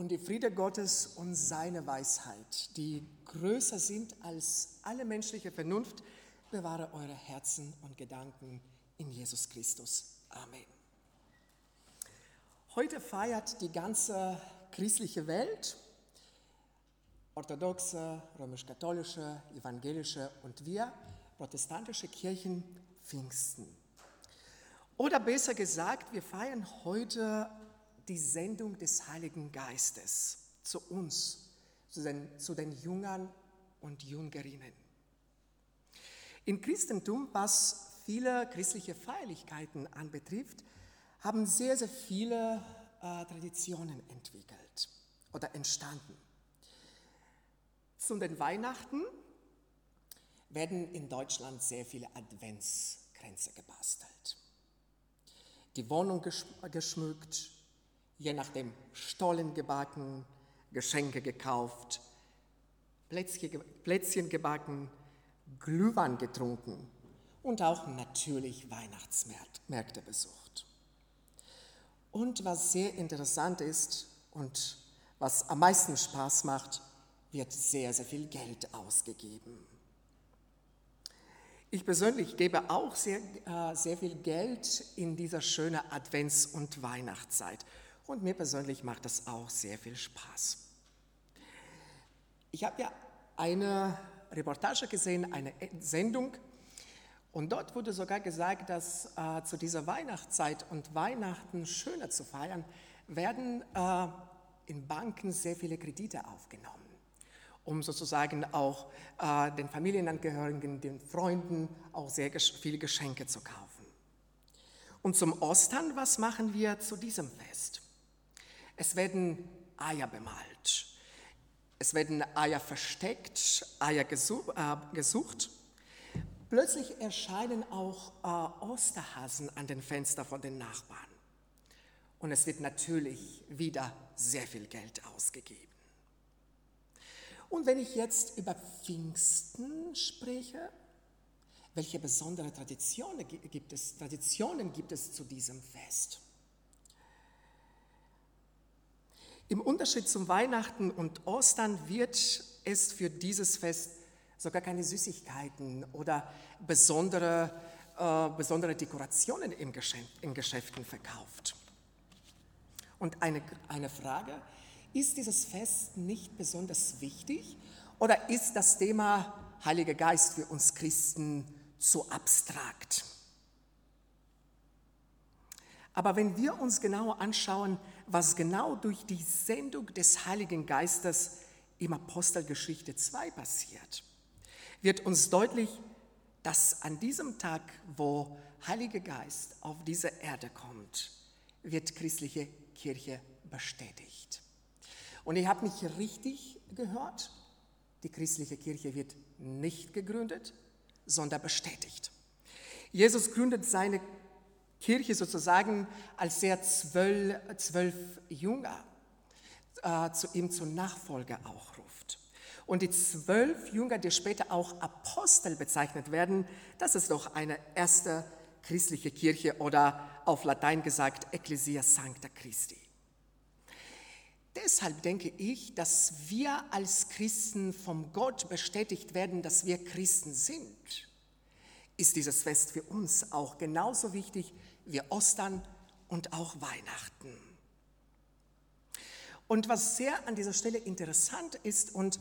und die Friede Gottes und seine Weisheit, die größer sind als alle menschliche Vernunft, bewahre eure Herzen und Gedanken in Jesus Christus. Amen. Heute feiert die ganze christliche Welt, orthodoxe, römisch-katholische, evangelische und wir, protestantische Kirchen, Pfingsten. Oder besser gesagt, wir feiern heute die Sendung des Heiligen Geistes zu uns, zu den, zu den Jüngern und Jüngerinnen. Im Christentum, was viele christliche Feierlichkeiten anbetrifft, haben sehr, sehr viele äh, Traditionen entwickelt oder entstanden. Zu den Weihnachten werden in Deutschland sehr viele Adventskränze gebastelt. Die Wohnung geschmückt, je nachdem Stollen gebacken, Geschenke gekauft, Plätzchen gebacken, Glühwein getrunken und auch natürlich Weihnachtsmärkte besucht. Und was sehr interessant ist und was am meisten Spaß macht, wird sehr, sehr viel Geld ausgegeben. Ich persönlich gebe auch sehr, äh, sehr viel Geld in dieser schönen Advents- und Weihnachtszeit. Und mir persönlich macht das auch sehr viel Spaß. Ich habe ja eine Reportage gesehen, eine Sendung, und dort wurde sogar gesagt, dass äh, zu dieser Weihnachtszeit und Weihnachten schöner zu feiern, werden äh, in Banken sehr viele Kredite aufgenommen, um sozusagen auch äh, den Familienangehörigen, den Freunden auch sehr viele Geschenke zu kaufen. Und zum Ostern, was machen wir zu diesem Fest? Es werden Eier bemalt. Es werden Eier versteckt, Eier äh, gesucht. Plötzlich erscheinen auch äh, Osterhasen an den Fenstern von den Nachbarn. Und es wird natürlich wieder sehr viel Geld ausgegeben. Und wenn ich jetzt über Pfingsten spreche, welche besondere Traditionen gibt es, Traditionen gibt es zu diesem Fest? Im Unterschied zum Weihnachten und Ostern wird es für dieses Fest sogar keine Süßigkeiten oder besondere, äh, besondere Dekorationen im Geschäft, in Geschäften verkauft. Und eine, eine Frage, ist dieses Fest nicht besonders wichtig oder ist das Thema Heiliger Geist für uns Christen zu abstrakt? Aber wenn wir uns genauer anschauen, was genau durch die Sendung des Heiligen Geistes im Apostelgeschichte 2 passiert, wird uns deutlich, dass an diesem Tag, wo Heiliger Geist auf diese Erde kommt, wird christliche Kirche bestätigt. Und ihr habt mich richtig gehört, die christliche Kirche wird nicht gegründet, sondern bestätigt. Jesus gründet seine Kirche sozusagen, als er zwölf, zwölf Jünger äh, zu ihm zur Nachfolge auch ruft. Und die zwölf Jünger, die später auch Apostel bezeichnet werden, das ist doch eine erste christliche Kirche oder auf Latein gesagt Ecclesia Sancta Christi. Deshalb denke ich, dass wir als Christen vom Gott bestätigt werden, dass wir Christen sind. Ist dieses Fest für uns auch genauso wichtig wie Ostern und auch Weihnachten. Und was sehr an dieser Stelle interessant ist und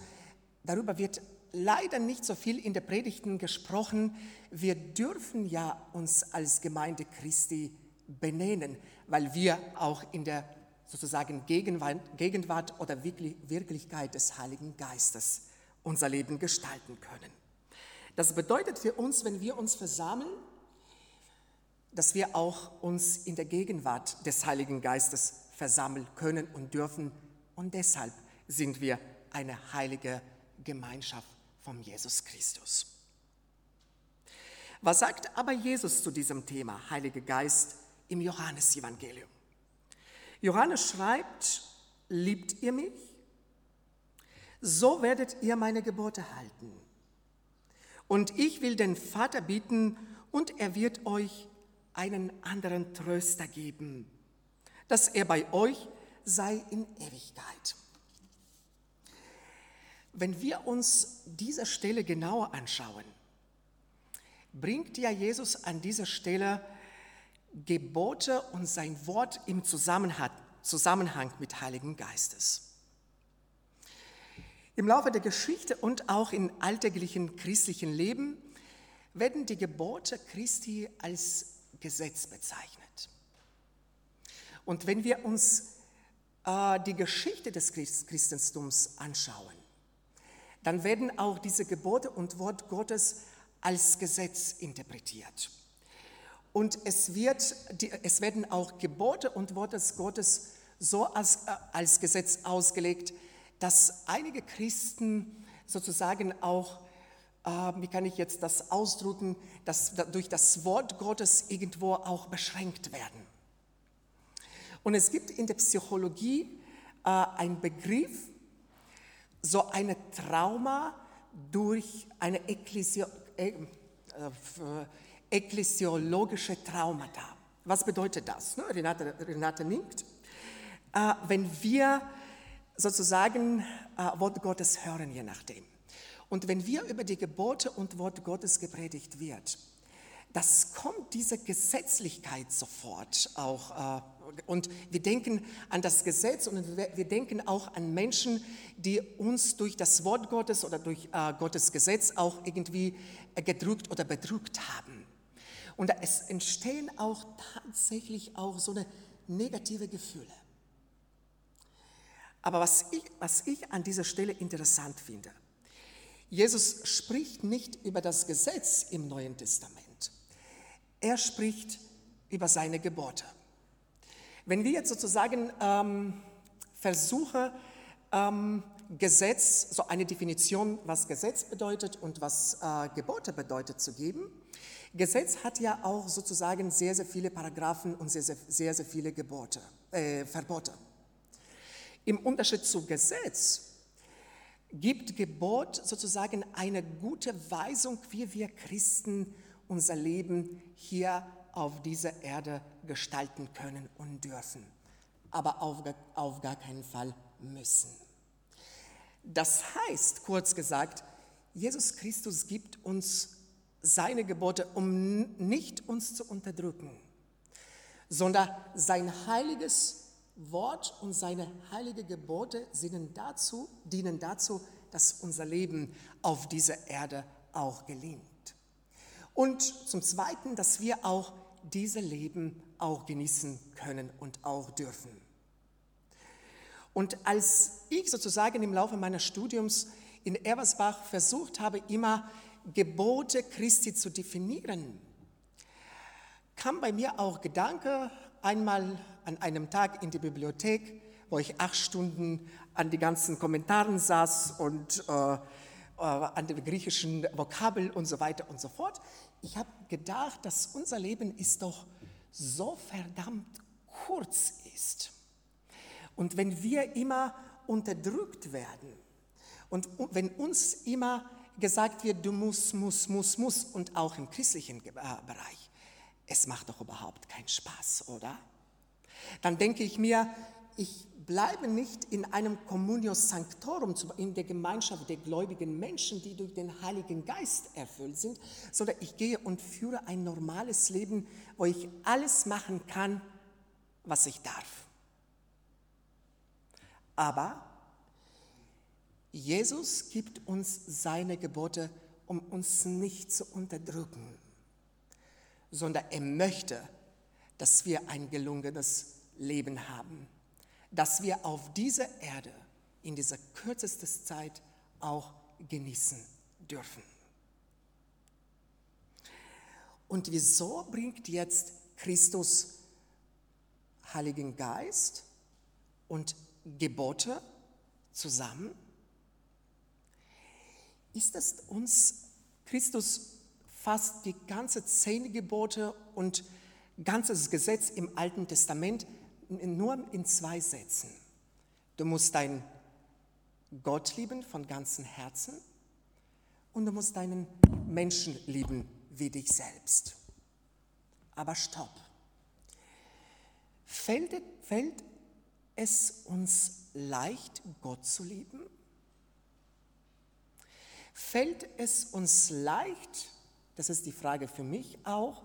darüber wird leider nicht so viel in der Predigten gesprochen, wir dürfen ja uns als Gemeinde Christi benennen, weil wir auch in der sozusagen Gegenwart oder Wirklichkeit des Heiligen Geistes unser Leben gestalten können. Das bedeutet für uns, wenn wir uns versammeln, dass wir auch uns in der Gegenwart des Heiligen Geistes versammeln können und dürfen. Und deshalb sind wir eine heilige Gemeinschaft von Jesus Christus. Was sagt aber Jesus zu diesem Thema, Heiliger Geist, im Johannesevangelium? Johannes schreibt, liebt ihr mich? So werdet ihr meine Gebote halten. Und ich will den Vater bieten, und er wird euch einen anderen Tröster geben, dass er bei euch sei in Ewigkeit. Wenn wir uns diese Stelle genauer anschauen, bringt ja Jesus an dieser Stelle Gebote und sein Wort im Zusammenhang, mit Heiligen Geistes. Im Laufe der Geschichte und auch im alltäglichen christlichen Leben werden die Gebote Christi als Gesetz bezeichnet. Und wenn wir uns äh, die Geschichte des Christentums anschauen, dann werden auch diese Gebote und Wort Gottes als Gesetz interpretiert. Und es, wird, es werden auch Gebote und Worte Gottes so als, äh, als Gesetz ausgelegt, dass einige Christen sozusagen auch, wie kann ich jetzt das ausdrücken, dass durch das Wort Gottes irgendwo auch beschränkt werden. Und es gibt in der Psychologie äh, einen Begriff, so eine Trauma durch eine Ekklesio, äh, äh, ekklesiologische Traumata. Was bedeutet das? Ne? Renate, Renate nickt. Äh, wenn wir sozusagen äh, Wort Gottes hören, je nachdem. Und wenn wir über die Gebote und Wort Gottes gepredigt wird, das kommt diese Gesetzlichkeit sofort auch. Äh, und wir denken an das Gesetz und wir denken auch an Menschen, die uns durch das Wort Gottes oder durch äh, Gottes Gesetz auch irgendwie äh, gedrückt oder bedrückt haben. Und es entstehen auch tatsächlich auch so eine negative Gefühle. Aber was ich, was ich an dieser Stelle interessant finde, Jesus spricht nicht über das Gesetz im Neuen Testament. Er spricht über seine Gebote. Wenn wir jetzt sozusagen ähm, versuchen, ähm, Gesetz, so eine Definition, was Gesetz bedeutet und was äh, Gebote bedeutet, zu geben. Gesetz hat ja auch sozusagen sehr, sehr viele Paragraphen und sehr, sehr, sehr, sehr viele Gebote, äh, Verbote. Im Unterschied zu Gesetz gibt Gebot sozusagen eine gute Weisung, wie wir Christen unser Leben hier auf dieser Erde gestalten können und dürfen, aber auf, auf gar keinen Fall müssen. Das heißt, kurz gesagt, Jesus Christus gibt uns seine Gebote, um nicht uns zu unterdrücken, sondern sein heiliges Wort und seine heiligen Gebote dienen dazu, dienen dazu, dass unser Leben auf dieser Erde auch gelingt. Und zum Zweiten, dass wir auch diese Leben auch genießen können und auch dürfen. Und als ich sozusagen im Laufe meines Studiums in Eversbach versucht habe, immer Gebote Christi zu definieren, kam bei mir auch Gedanke, einmal an einem Tag in die Bibliothek, wo ich acht Stunden an die ganzen Kommentaren saß und äh, äh, an den griechischen Vokabel und so weiter und so fort. Ich habe gedacht, dass unser Leben ist doch so verdammt kurz ist. Und wenn wir immer unterdrückt werden und wenn uns immer gesagt wird, du musst, musst, musst, musst und auch im christlichen äh, Bereich, es macht doch überhaupt keinen Spaß, oder? Dann denke ich mir, ich bleibe nicht in einem Communio Sanctorum, in der Gemeinschaft der gläubigen Menschen, die durch den Heiligen Geist erfüllt sind, sondern ich gehe und führe ein normales Leben, wo ich alles machen kann, was ich darf. Aber Jesus gibt uns seine Gebote, um uns nicht zu unterdrücken, sondern er möchte, dass wir ein gelungenes Leben haben dass wir auf dieser Erde in dieser kürzesten Zeit auch genießen dürfen. Und wieso bringt jetzt Christus Heiligen Geist und Gebote zusammen? Ist es uns, Christus fasst die ganze zehn Gebote und ganzes Gesetz im Alten Testament nur in zwei Sätzen. Du musst deinen Gott lieben von ganzem Herzen und du musst deinen Menschen lieben wie dich selbst. Aber stopp. Fällt, fällt es uns leicht, Gott zu lieben? Fällt es uns leicht, das ist die Frage für mich auch,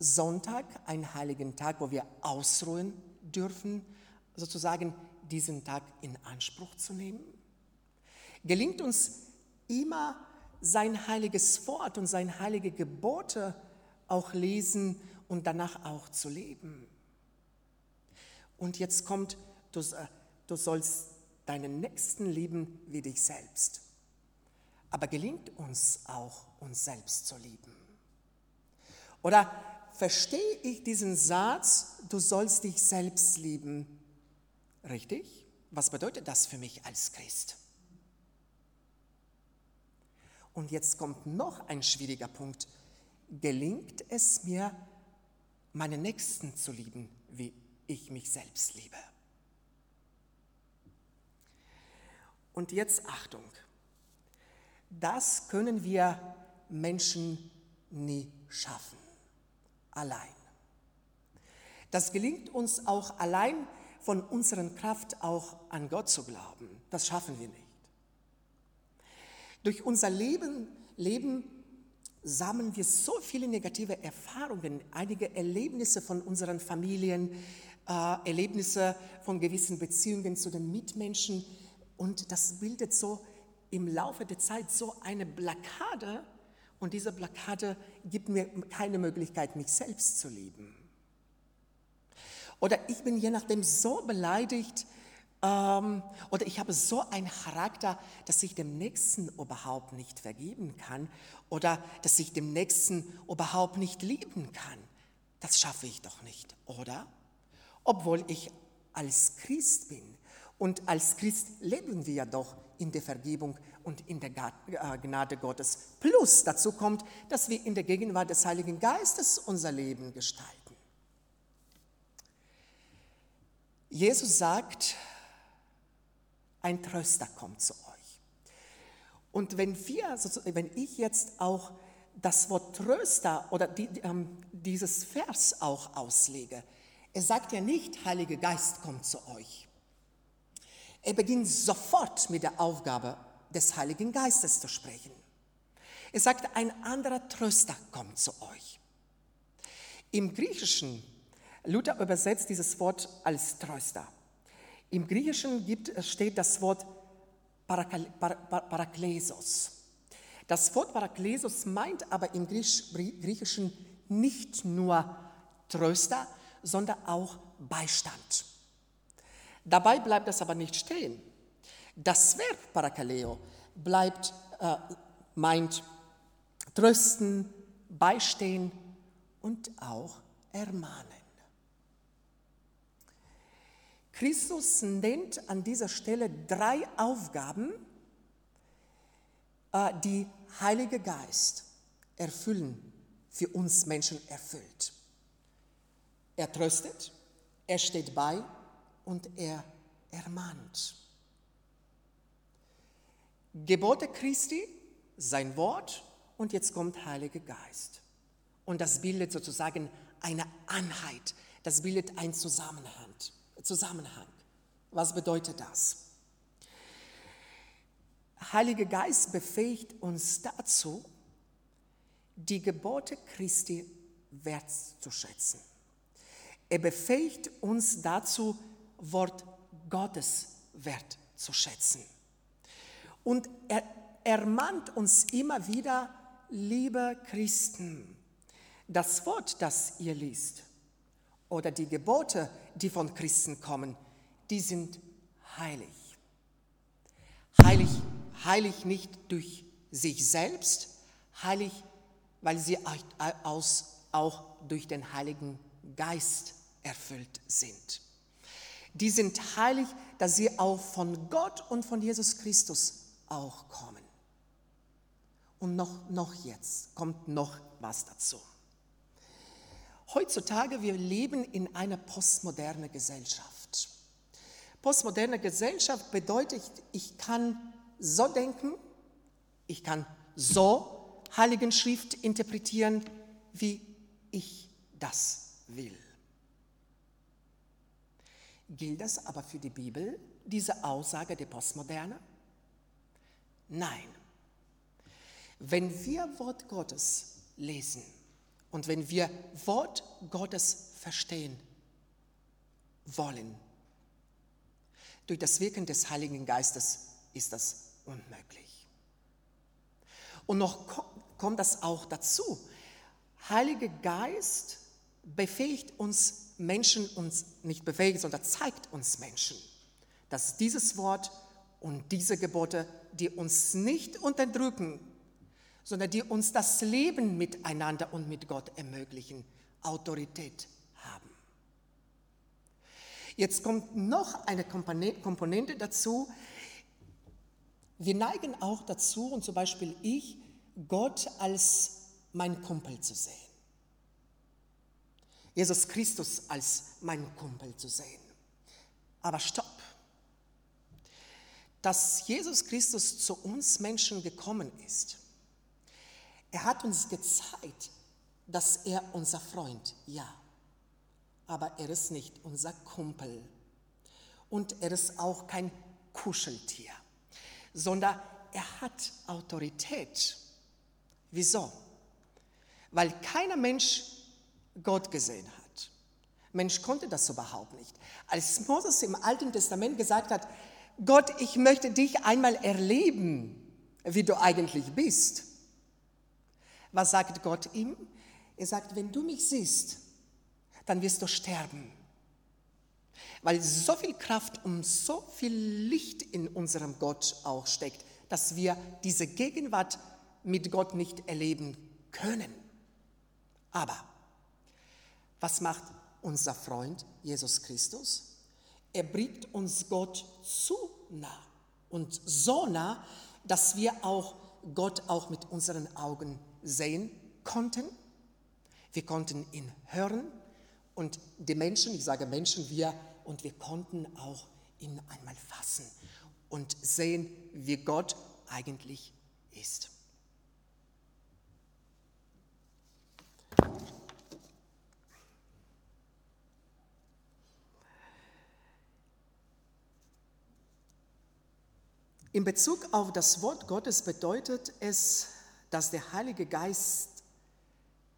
Sonntag, einen heiligen Tag, wo wir ausruhen dürfen, sozusagen diesen Tag in Anspruch zu nehmen? Gelingt uns immer sein heiliges Wort und sein heilige Gebote auch lesen und danach auch zu leben? Und jetzt kommt, du, du sollst deinen Nächsten lieben wie dich selbst. Aber gelingt uns auch, uns selbst zu lieben? Oder verstehe ich diesen Satz, du sollst dich selbst lieben, richtig? Was bedeutet das für mich als Christ? Und jetzt kommt noch ein schwieriger Punkt. Gelingt es mir, meine Nächsten zu lieben, wie ich mich selbst liebe? Und jetzt Achtung. Das können wir Menschen nie schaffen allein. Das gelingt uns auch allein von unserer Kraft auch an Gott zu glauben. Das schaffen wir nicht. Durch unser Leben, Leben sammeln wir so viele negative Erfahrungen, einige Erlebnisse von unseren Familien, äh, Erlebnisse von gewissen Beziehungen zu den Mitmenschen. Und das bildet so im Laufe der Zeit so eine Blockade, und diese Blockade gibt mir keine Möglichkeit, mich selbst zu lieben. Oder ich bin je nachdem so beleidigt, ähm, oder ich habe so einen Charakter, dass ich dem Nächsten überhaupt nicht vergeben kann oder dass ich dem Nächsten überhaupt nicht lieben kann. Das schaffe ich doch nicht, oder? Obwohl ich als Christ bin. Und als Christ leben wir doch in der Vergebung und in der äh, Gnade Gottes. Plus dazu kommt, dass wir in der Gegenwart des Heiligen Geistes unser Leben gestalten. Jesus sagt, ein Tröster kommt zu euch. Und wenn wir, wenn ich jetzt auch das Wort Tröster oder die, ähm, dieses Vers auch auslege, er sagt ja nicht, Heiliger Geist kommt zu euch. Er beginnt sofort mit der Aufgabe, des Heiligen Geistes zu sprechen. Er sagt, ein anderer Tröster kommt zu euch. Im Griechischen, Luther übersetzt dieses Wort als Tröster. Im Griechischen gibt, steht das Wort Paraklesos. Das Wort Paraklesos meint aber im Griechischen nicht nur Tröster, sondern auch Beistand. Dabei bleibt es aber nicht stehen. Das Verb Parakaleo bleibt, äh, meint trösten, beistehen und auch ermahnen. Christus nennt an dieser Stelle drei Aufgaben, äh, die Heilige Geist erfüllen, für uns Menschen erfüllt. Er tröstet, er steht bei und er ermahnt. Gebote Christi, sein Wort und jetzt kommt Heiliger Geist. Und das bildet sozusagen eine Einheit, das bildet einen Zusammenhang. Zusammenhang. Was bedeutet das? Heiliger Geist befähigt uns dazu, die Gebote Christi wertzuschätzen. Er befähigt uns dazu, Wort Gottes wertzuschätzen. Und er ermahnt uns immer wieder, liebe Christen, das Wort, das ihr liest, oder die Gebote, die von Christen kommen, die sind heilig. Heilig, heilig nicht durch sich selbst, heilig, weil sie auch durch den Heiligen Geist erfüllt sind. Die sind heilig, dass sie auch von Gott und von Jesus Christus auch kommen. Und noch, noch jetzt kommt noch was dazu. Heutzutage, wir leben in einer postmodernen Gesellschaft. Postmoderne Gesellschaft bedeutet, ich kann so denken, ich kann so Heiligen Schrift interpretieren, wie ich das will. Gilt das aber für die Bibel, diese Aussage der Postmoderne? Nein. Wenn wir Wort Gottes lesen und wenn wir Wort Gottes verstehen wollen, durch das Wirken des Heiligen Geistes ist das unmöglich. Und noch kommt das auch dazu. Heiliger Geist befähigt uns Menschen, uns nicht befähigt, sondern zeigt uns Menschen, dass dieses Wort und diese Gebote, die uns nicht unterdrücken, sondern die uns das Leben miteinander und mit Gott ermöglichen, Autorität haben. Jetzt kommt noch eine Komponente dazu. Wir neigen auch dazu, und zum Beispiel ich, Gott als mein Kumpel zu sehen. Jesus Christus als mein Kumpel zu sehen. Aber stopp. Dass Jesus Christus zu uns Menschen gekommen ist, er hat uns gezeigt, dass er unser Freund, ja, aber er ist nicht unser Kumpel. Und er ist auch kein Kuscheltier, sondern er hat Autorität. Wieso? Weil keiner Mensch Gott gesehen hat. Mensch konnte das überhaupt nicht. Als Moses im Alten Testament gesagt hat, Gott, ich möchte dich einmal erleben, wie du eigentlich bist. Was sagt Gott ihm? Er sagt, wenn du mich siehst, dann wirst du sterben. Weil so viel Kraft und so viel Licht in unserem Gott auch steckt, dass wir diese Gegenwart mit Gott nicht erleben können. Aber was macht unser Freund Jesus Christus? Er bringt uns Gott zu nah und so nah, dass wir auch Gott auch mit unseren Augen sehen konnten. Wir konnten ihn hören und die Menschen, ich sage Menschen, wir, und wir konnten auch ihn einmal fassen und sehen, wie Gott eigentlich ist. In Bezug auf das Wort Gottes bedeutet es, dass der Heilige Geist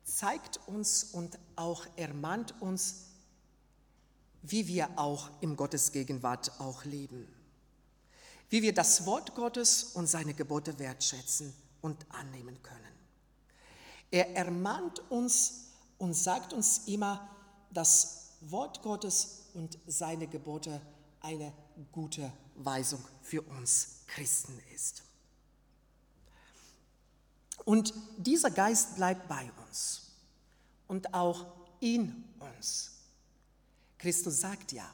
zeigt uns und auch ermahnt uns, wie wir auch im Gottes Gegenwart auch leben. Wie wir das Wort Gottes und seine Gebote wertschätzen und annehmen können. Er ermahnt uns und sagt uns immer, dass Wort Gottes und seine Gebote eine gute Weisung für uns Christen ist. Und dieser Geist bleibt bei uns und auch in uns. Christus sagt ja,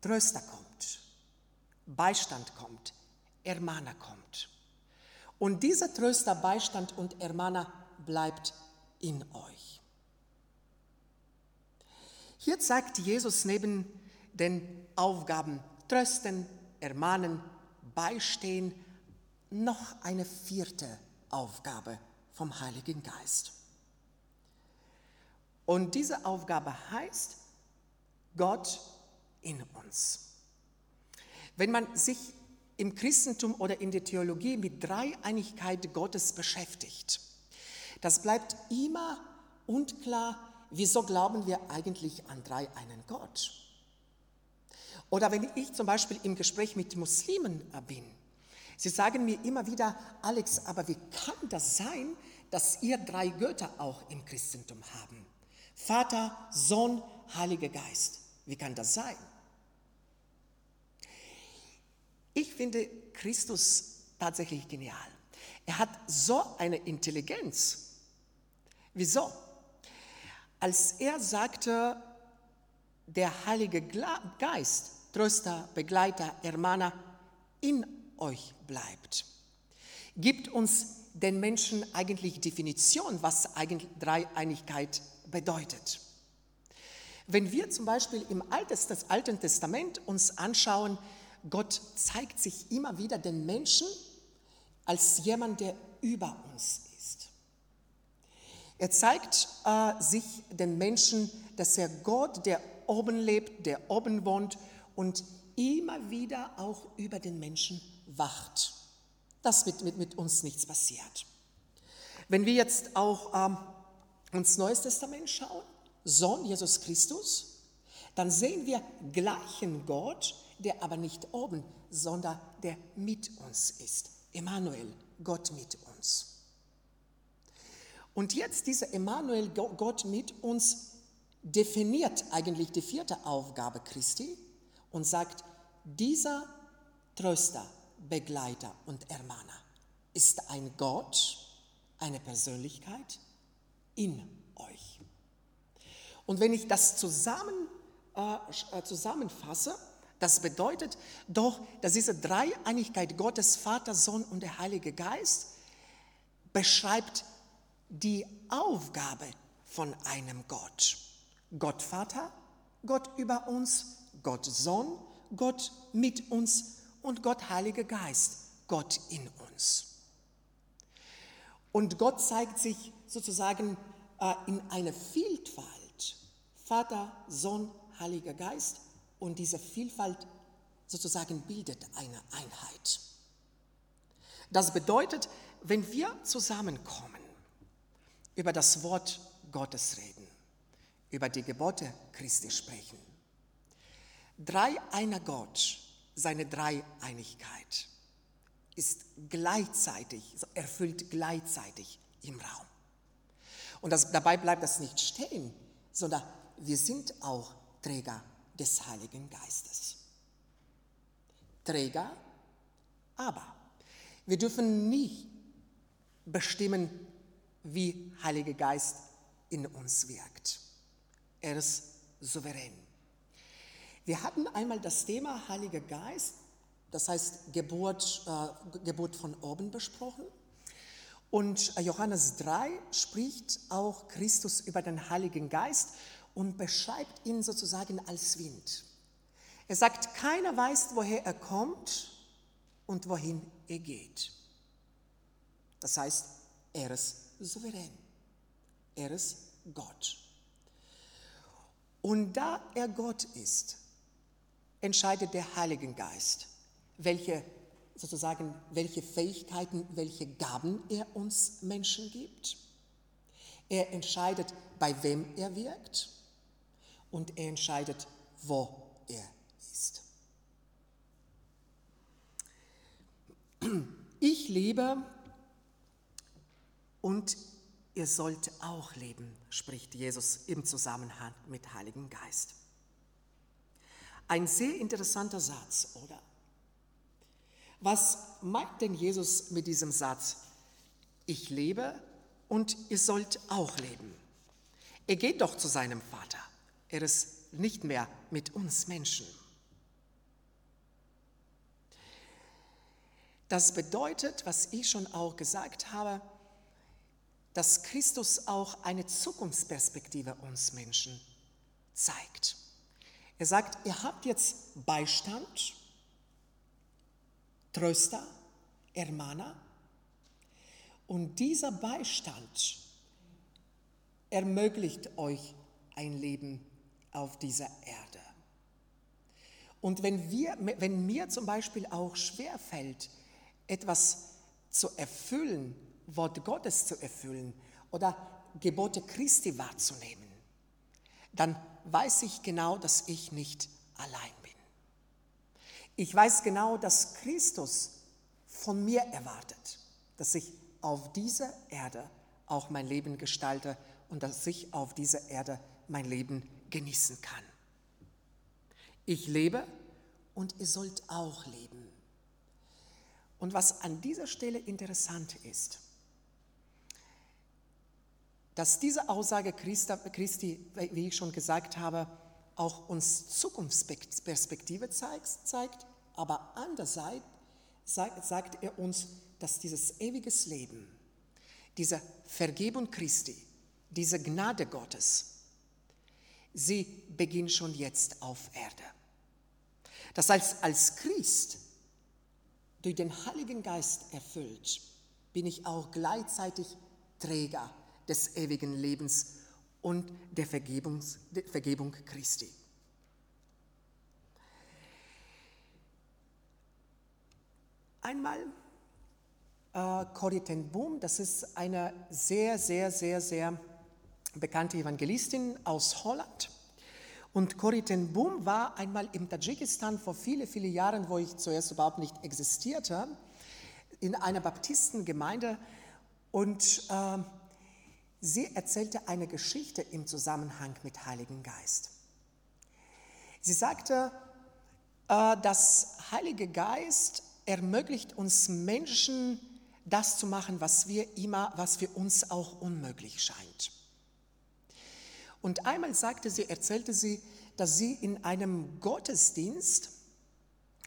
Tröster kommt, Beistand kommt, Ermahner kommt. Und dieser Tröster, Beistand und Ermahner bleibt in euch. Hier zeigt Jesus neben den Aufgaben trösten, ermahnen, beistehen noch eine vierte Aufgabe vom Heiligen Geist. Und diese Aufgabe heißt Gott in uns. Wenn man sich im Christentum oder in der Theologie mit Dreieinigkeit Gottes beschäftigt, das bleibt immer unklar, wieso glauben wir eigentlich an drei einen Gott? Oder wenn ich zum Beispiel im Gespräch mit Muslimen bin, sie sagen mir immer wieder, Alex, aber wie kann das sein, dass ihr drei Götter auch im Christentum haben? Vater, Sohn, Heiliger Geist. Wie kann das sein? Ich finde Christus tatsächlich genial. Er hat so eine Intelligenz. Wieso? Als er sagte, der Heilige Geist Tröster, Begleiter, Ermahner in euch bleibt. Gibt uns den Menschen eigentlich Definition, was eigentlich Dreieinigkeit bedeutet. Wenn wir zum Beispiel im Alten Testament uns anschauen, Gott zeigt sich immer wieder den Menschen als jemand, der über uns ist. Er zeigt äh, sich den Menschen, dass er Gott, der oben lebt, der oben wohnt und immer wieder auch über den Menschen wacht, dass mit, mit, mit uns nichts passiert. Wenn wir jetzt auch ähm, ins Neues Testament schauen, Sohn Jesus Christus, dann sehen wir gleichen Gott, der aber nicht oben, sondern der mit uns ist. Emmanuel, Gott mit uns. Und jetzt dieser Emmanuel, Gott mit uns, definiert eigentlich die vierte Aufgabe Christi und sagt, dieser Tröster, Begleiter und Ermahner ist ein Gott, eine Persönlichkeit in euch. Und wenn ich das zusammen, äh, äh zusammenfasse, das bedeutet doch, dass diese Dreieinigkeit Gottes, Vater, Sohn und der Heilige Geist beschreibt die Aufgabe von einem Gott. Gott Vater, Gott über uns, Gott Sohn, Gott mit uns und Gott Heiliger Geist, Gott in uns. Und Gott zeigt sich sozusagen äh, in einer Vielfalt. Vater, Sohn, Heiliger Geist. Und diese Vielfalt sozusagen bildet eine Einheit. Das bedeutet, wenn wir zusammenkommen, über das Wort Gottes reden, über die Gebote Christi sprechen, drei einer Gott, seine Dreieinigkeit ist gleichzeitig, erfüllt gleichzeitig im Raum. Und das, dabei bleibt das nicht stehen, sondern wir sind auch Träger des Heiligen Geistes. Träger, aber wir dürfen nie bestimmen, wie Heiliger Geist in uns wirkt. Er ist souverän. Wir hatten einmal das Thema Heiliger Geist, das heißt Geburt, äh, Geburt von oben besprochen. Und Johannes 3 spricht auch Christus über den Heiligen Geist und beschreibt ihn sozusagen als Wind. Er sagt, keiner weiß, woher er kommt und wohin er geht. Das heißt, er ist souverän. Er ist Gott. Und da er Gott ist, entscheidet der Heilige Geist, welche sozusagen, welche Fähigkeiten, welche Gaben er uns Menschen gibt. Er entscheidet, bei wem er wirkt und er entscheidet, wo er ist. Ich lebe und ihr sollt auch leben, spricht Jesus im Zusammenhang mit Heiligen Geist. Ein sehr interessanter Satz, oder? Was meint denn Jesus mit diesem Satz? Ich lebe und ihr sollt auch leben. Er geht doch zu seinem Vater. Er ist nicht mehr mit uns Menschen. Das bedeutet, was ich schon auch gesagt habe, dass Christus auch eine Zukunftsperspektive uns Menschen zeigt. Er sagt, ihr habt jetzt Beistand, Tröster, Ermahner und dieser Beistand ermöglicht euch ein Leben auf dieser Erde. Und wenn, wir, wenn mir zum Beispiel auch schwerfällt, etwas zu erfüllen, Wort Gottes zu erfüllen oder Gebote Christi wahrzunehmen, dann weiß ich genau, dass ich nicht allein bin. Ich weiß genau, dass Christus von mir erwartet, dass ich auf dieser Erde auch mein Leben gestalte und dass ich auf dieser Erde mein Leben genießen kann. Ich lebe und ihr sollt auch leben. Und was an dieser Stelle interessant ist, dass diese Aussage Christi, wie ich schon gesagt habe, auch uns Zukunftsperspektive zeigt, aber andererseits sagt er uns, dass dieses ewiges Leben, diese Vergebung Christi, diese Gnade Gottes, sie beginnt schon jetzt auf Erde. Das heißt, als Christ, durch den Heiligen Geist erfüllt, bin ich auch gleichzeitig Träger des ewigen Lebens und der, der Vergebung Christi. Einmal äh, Corrie ten Boom, das ist eine sehr, sehr, sehr, sehr bekannte Evangelistin aus Holland. Und Corrie ten Boom war einmal im Tadschikistan vor viele, viele Jahren, wo ich zuerst überhaupt nicht existierte, in einer Baptistengemeinde und äh, sie erzählte eine Geschichte im Zusammenhang mit Heiligen Geist. Sie sagte, äh, das Heilige Geist ermöglicht uns Menschen, das zu machen, was wir immer, was für uns auch unmöglich scheint. Und einmal sagte sie, erzählte sie, dass sie in einem Gottesdienst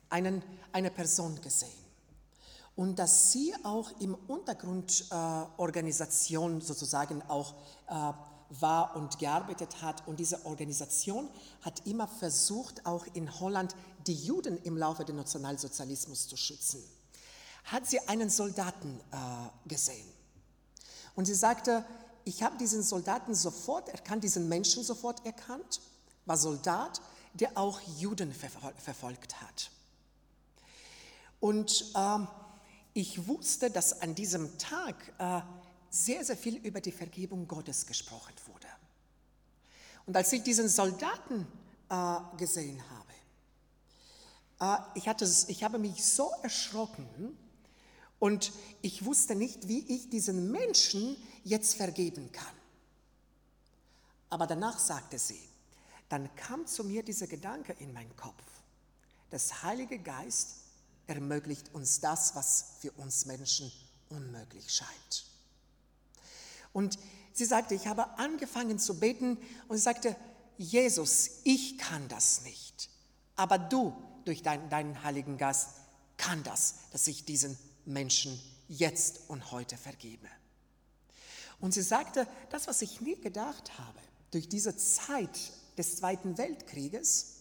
einen, eine Person gesehen und dass sie auch im Untergrundorganisation äh, sozusagen auch äh, war und gearbeitet hat. Und diese Organisation hat immer versucht, auch in Holland die Juden im Laufe des Nationalsozialismus zu schützen. Hat sie einen Soldaten äh, gesehen. Und sie sagte, ich habe diesen Soldaten sofort erkannt, diesen Menschen sofort erkannt, war Soldat, der auch Juden verfolgt hat. Und äh, ich wusste, dass an diesem Tag äh, sehr, sehr viel über die Vergebung Gottes gesprochen wurde. Und als ich diesen Soldaten äh, gesehen habe, äh, ich, hatte, ich habe mich so erschrocken und ich wusste nicht, wie ich diesen Menschen jetzt vergeben kann. Aber danach sagte sie, dann kam zu mir dieser Gedanke in meinen Kopf. Das Heilige Geist ermöglicht uns das, was für uns Menschen unmöglich scheint. Und sie sagte, ich habe angefangen zu beten und sie sagte, Jesus, ich kann das nicht, aber du durch dein, deinen Heiligen Geist kann das, dass ich diesen Menschen jetzt und heute vergebe. Und sie sagte, das, was ich nie gedacht habe, durch diese Zeit des Zweiten Weltkrieges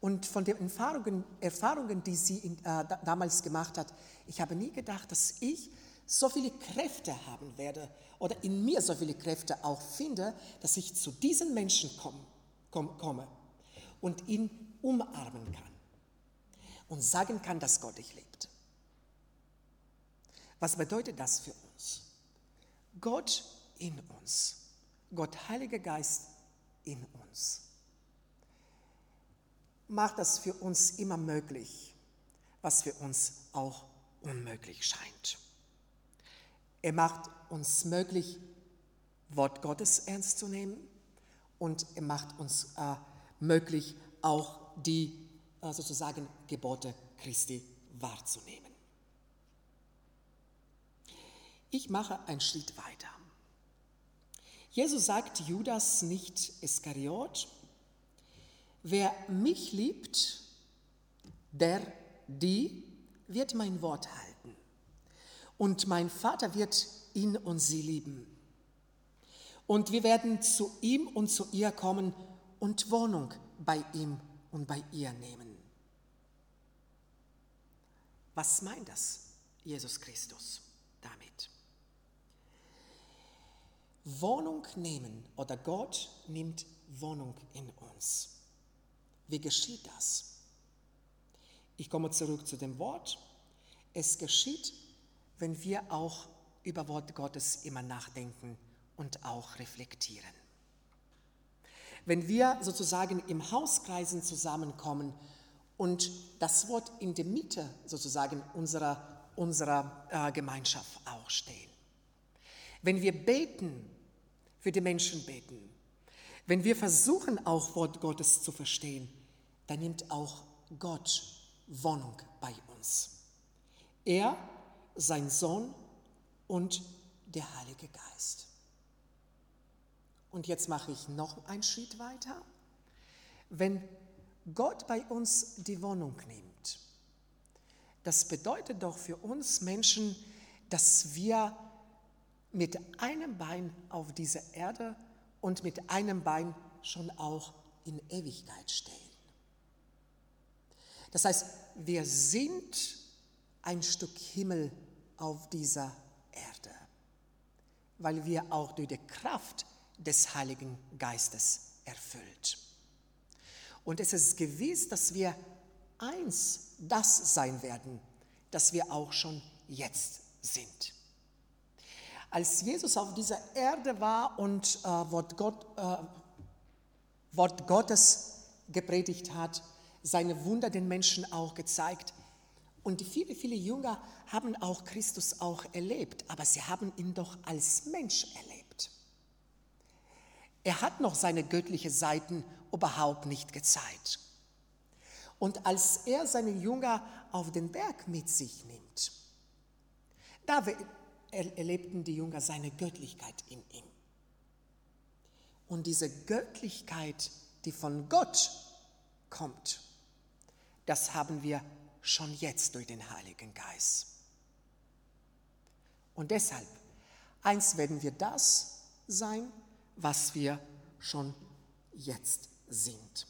und von den Erfahrungen, Erfahrungen die sie in, äh, damals gemacht hat, ich habe nie gedacht, dass ich so viele Kräfte haben werde oder in mir so viele Kräfte auch finde, dass ich zu diesen Menschen komm, komm, komme und ihn umarmen kann und sagen kann, dass Gott dich liebt. Was bedeutet das für uns? Gott in uns, Gott Heiliger Geist in uns. Macht das für uns immer möglich, was für uns auch unmöglich scheint. Er macht uns möglich, Wort Gottes ernst zu nehmen und er macht uns äh, möglich, auch die äh, sozusagen Gebote Christi wahrzunehmen. Ich mache einen Schritt weiter. Jesus sagt Judas nicht Iskariot, wer mich liebt, der, die wird mein Wort halten und mein Vater wird ihn und sie lieben. Und wir werden zu ihm und zu ihr kommen und Wohnung bei ihm und bei ihr nehmen. Was meint das Jesus Christus damit? Wohnung nehmen oder Gott nimmt Wohnung in uns. Wie geschieht das? Ich komme zurück zu dem Wort. Es geschieht wenn wir auch über Wort Gottes immer nachdenken und auch reflektieren. Wenn wir sozusagen im Hauskreisen zusammenkommen und das Wort in der Mitte sozusagen unserer, unserer äh, Gemeinschaft auch stehen. Wenn wir beten, für die Menschen beten, wenn wir versuchen auch Wort Gottes zu verstehen, dann nimmt auch Gott Wohnung bei uns. Er sein Sohn und der Heilige Geist. Und jetzt mache ich noch einen Schritt weiter. Wenn Gott bei uns die Wohnung nimmt, das bedeutet doch für uns Menschen, dass wir mit einem Bein auf dieser Erde und mit einem Bein schon auch in Ewigkeit stehen. Das heißt, wir sind ein Stück Himmel auf dieser Erde, weil wir auch durch die Kraft des Heiligen Geistes erfüllt. Und es ist gewiss, dass wir eins, das sein werden dass wir auch schon jetzt sind. Als Jesus auf dieser Erde war und äh, Wort, Gott, äh, Wort Gottes gepredigt hat, seine Wunder den Menschen auch gezeigt. Und viele, viele Jünger haben auch Christus auch erlebt, aber sie haben ihn doch als Mensch erlebt. Er hat noch seine göttliche Seiten überhaupt nicht gezeigt. Und als er seine Jünger auf den Berg mit sich nimmt, da erlebten die Jünger seine Göttlichkeit in ihm. Und diese Göttlichkeit, die von Gott kommt, das haben wir schon jetzt durch den Heiligen Geist. Und deshalb, eins werden wir das sein, was wir schon jetzt sind.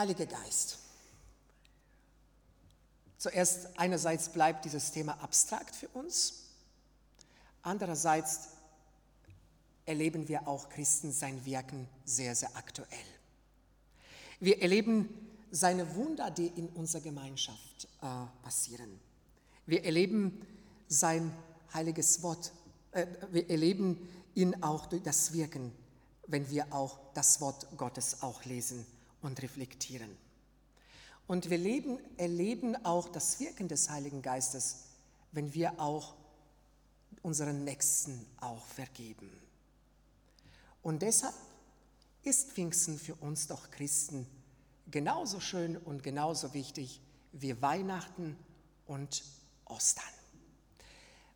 Heiliger Geist. Zuerst einerseits bleibt dieses Thema abstrakt für uns, andererseits erleben wir auch Christen sein Wirken sehr, sehr aktuell. Wir erleben seine Wunder, die in unserer Gemeinschaft äh, passieren. Wir erleben sein heiliges Wort, äh, wir erleben ihn auch durch das Wirken, wenn wir auch das Wort Gottes auch lesen und reflektieren. Und wir leben, erleben auch das Wirken des Heiligen Geistes, wenn wir auch unseren Nächsten auch vergeben. Und deshalb ist Pfingsten für uns doch Christen genauso schön und genauso wichtig wie Weihnachten und Ostern.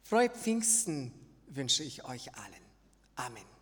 Freue Pfingsten wünsche ich euch allen. Amen.